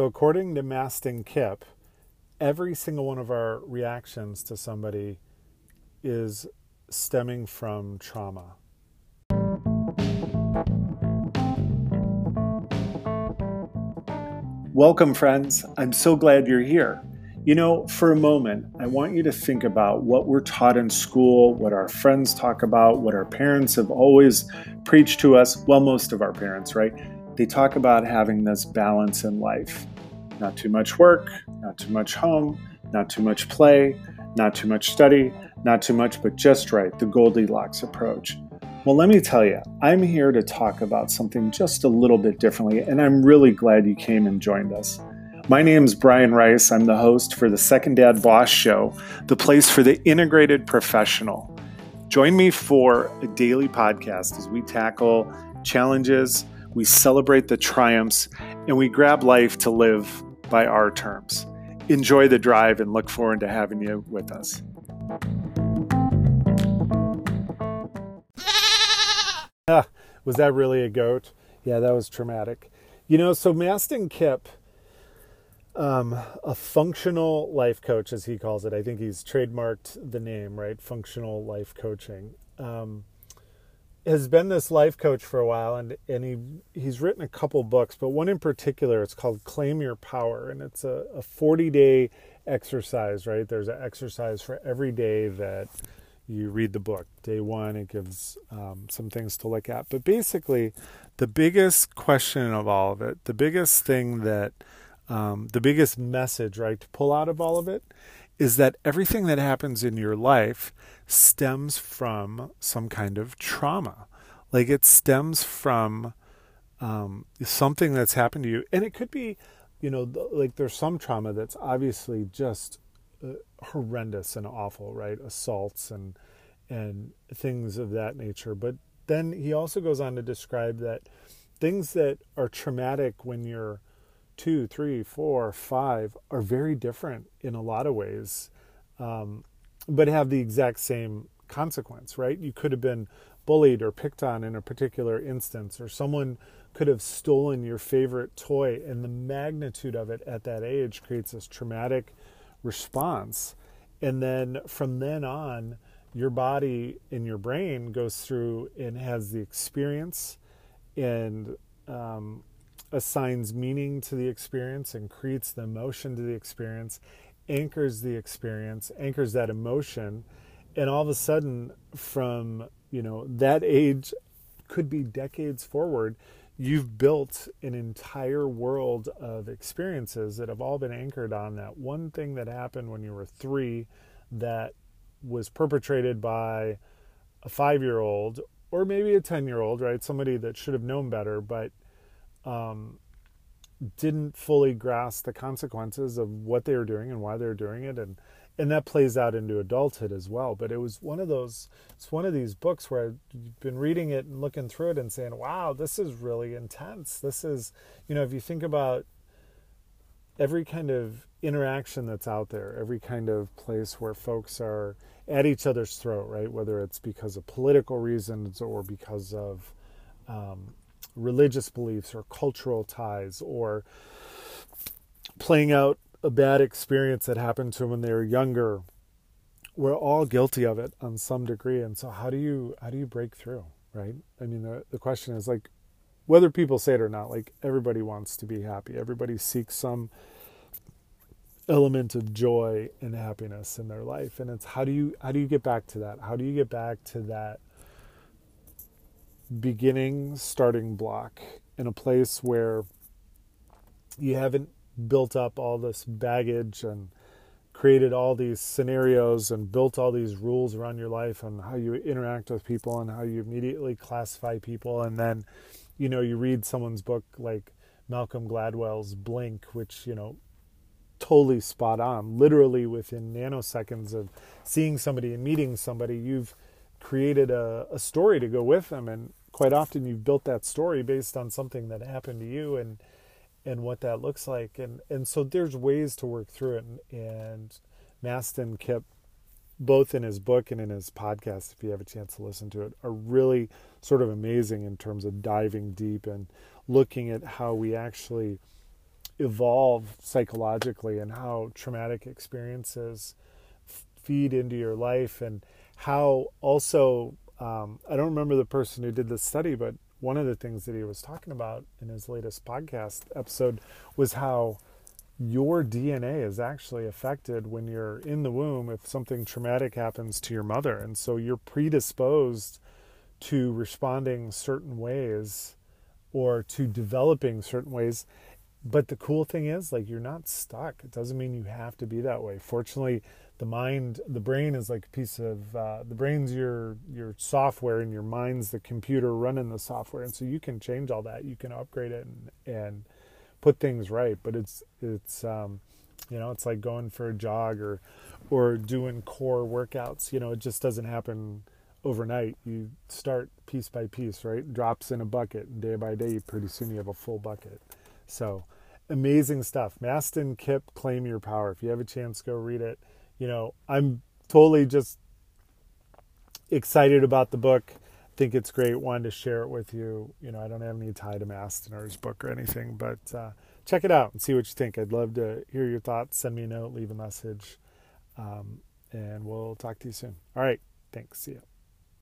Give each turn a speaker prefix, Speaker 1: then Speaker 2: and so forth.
Speaker 1: So, according to Mastin Kipp, every single one of our reactions to somebody is stemming from trauma. Welcome, friends. I'm so glad you're here. You know, for a moment, I want you to think about what we're taught in school, what our friends talk about, what our parents have always preached to us. Well, most of our parents, right? They talk about having this balance in life. Not too much work, not too much home, not too much play, not too much study, not too much, but just right, the Goldilocks approach. Well, let me tell you, I'm here to talk about something just a little bit differently, and I'm really glad you came and joined us. My name is Brian Rice. I'm the host for the Second Dad Boss Show, the place for the integrated professional. Join me for a daily podcast as we tackle challenges, we celebrate the triumphs, and we grab life to live by our terms. Enjoy the drive and look forward to having you with us. Ah, was that really a goat? Yeah, that was traumatic. You know, so Mastin Kipp um, a functional life coach, as he calls it. I think he's trademarked the name, right? Functional life coaching. Um, has been this life coach for a while, and and he he's written a couple books, but one in particular, it's called Claim Your Power, and it's a, a 40 day exercise, right? There's an exercise for every day that you read the book. Day one, it gives um, some things to look at, but basically, the biggest question of all of it, the biggest thing that um, the biggest message, right, to pull out of all of it is that everything that happens in your life stems from some kind of trauma. Like it stems from um, something that's happened to you. And it could be, you know, like there's some trauma that's obviously just uh, horrendous and awful, right? Assaults and and things of that nature. But then he also goes on to describe that things that are traumatic when you're two, three, four, five are very different in a lot of ways, um, but have the exact same consequence, right? You could have been bullied or picked on in a particular instance, or someone could have stolen your favorite toy, and the magnitude of it at that age creates this traumatic response. And then from then on, your body and your brain goes through and has the experience and um, assigns meaning to the experience and creates the emotion to the experience, anchors the experience, anchors that emotion, and all of a sudden, from you know that age, could be decades forward, you've built an entire world of experiences that have all been anchored on that one thing that happened when you were three, that was perpetrated by a five-year-old or maybe a 10 year old, right? Somebody that should have known better, but um, didn't fully grasp the consequences of what they were doing and why they were doing it. And and that plays out into adulthood as well. But it was one of those it's one of these books where i've been reading it and looking through it and saying wow this is really intense. This is you know if you think about every kind of interaction that's out there every kind of place where folks are at each other's throat right? Whether it's because of political reasons or because of um, religious beliefs or cultural ties or playing out a bad experience that happened to them when they were younger. We're all guilty of it on some degree and so how do you how do you break through right? I mean the, the question is like whether people say it or not like everybody wants to be happy. Everybody seeks some element of joy and happiness in their life and it's how do you how do you get back to that? How do you get back to that beginning starting block in a place where you haven't built up all this baggage and created all these scenarios and built all these rules around your life and how you interact with people and how you immediately classify people. And then you know you read someone's book like Malcolm Gladwell's Blink which you know totally spot on. Literally within nanoseconds of seeing somebody and meeting somebody you've created a, a story to go with them. And quite often you've built that story based on something that happened to you and and what that looks like. And and so there's ways to work through it. And, and Mastin Kipp both in his book and in his podcast if you have a chance to listen to it are really sort of amazing in terms of diving deep and looking at how we actually evolve psychologically and how traumatic experiences feed into your life and how also um, I don't remember the person who did this study, but one of the things that he was talking about in his latest podcast episode was how your DNA is actually affected when you're in the womb if something traumatic happens to your mother. And so you're predisposed to responding certain ways or to developing certain ways. But the cool thing is, like, you're not stuck. It doesn't mean you have to be that way. Fortunately, the mind, the brain is like a piece of uh, the brain's your your software, and your mind's the computer running the software. And so you can change all that. You can upgrade it and and put things right. But it's it's um, you know it's like going for a jog or or doing core workouts. You know, it just doesn't happen overnight. You start piece by piece, right? Drops in a bucket, day by day, pretty soon you have a full bucket. So amazing stuff. Mastin Kipp Claim Your Power. If you have a chance, go read it. You know, I'm totally just excited about the book I think it's great. Wanted to share it with you. You know, I don't have any tie to Mastin or his book or anything, but uh, check it out and see what you think. I'd love to hear your thoughts. Send me a note, leave a message, um, and we'll talk to you soon. All right. Thanks. See you.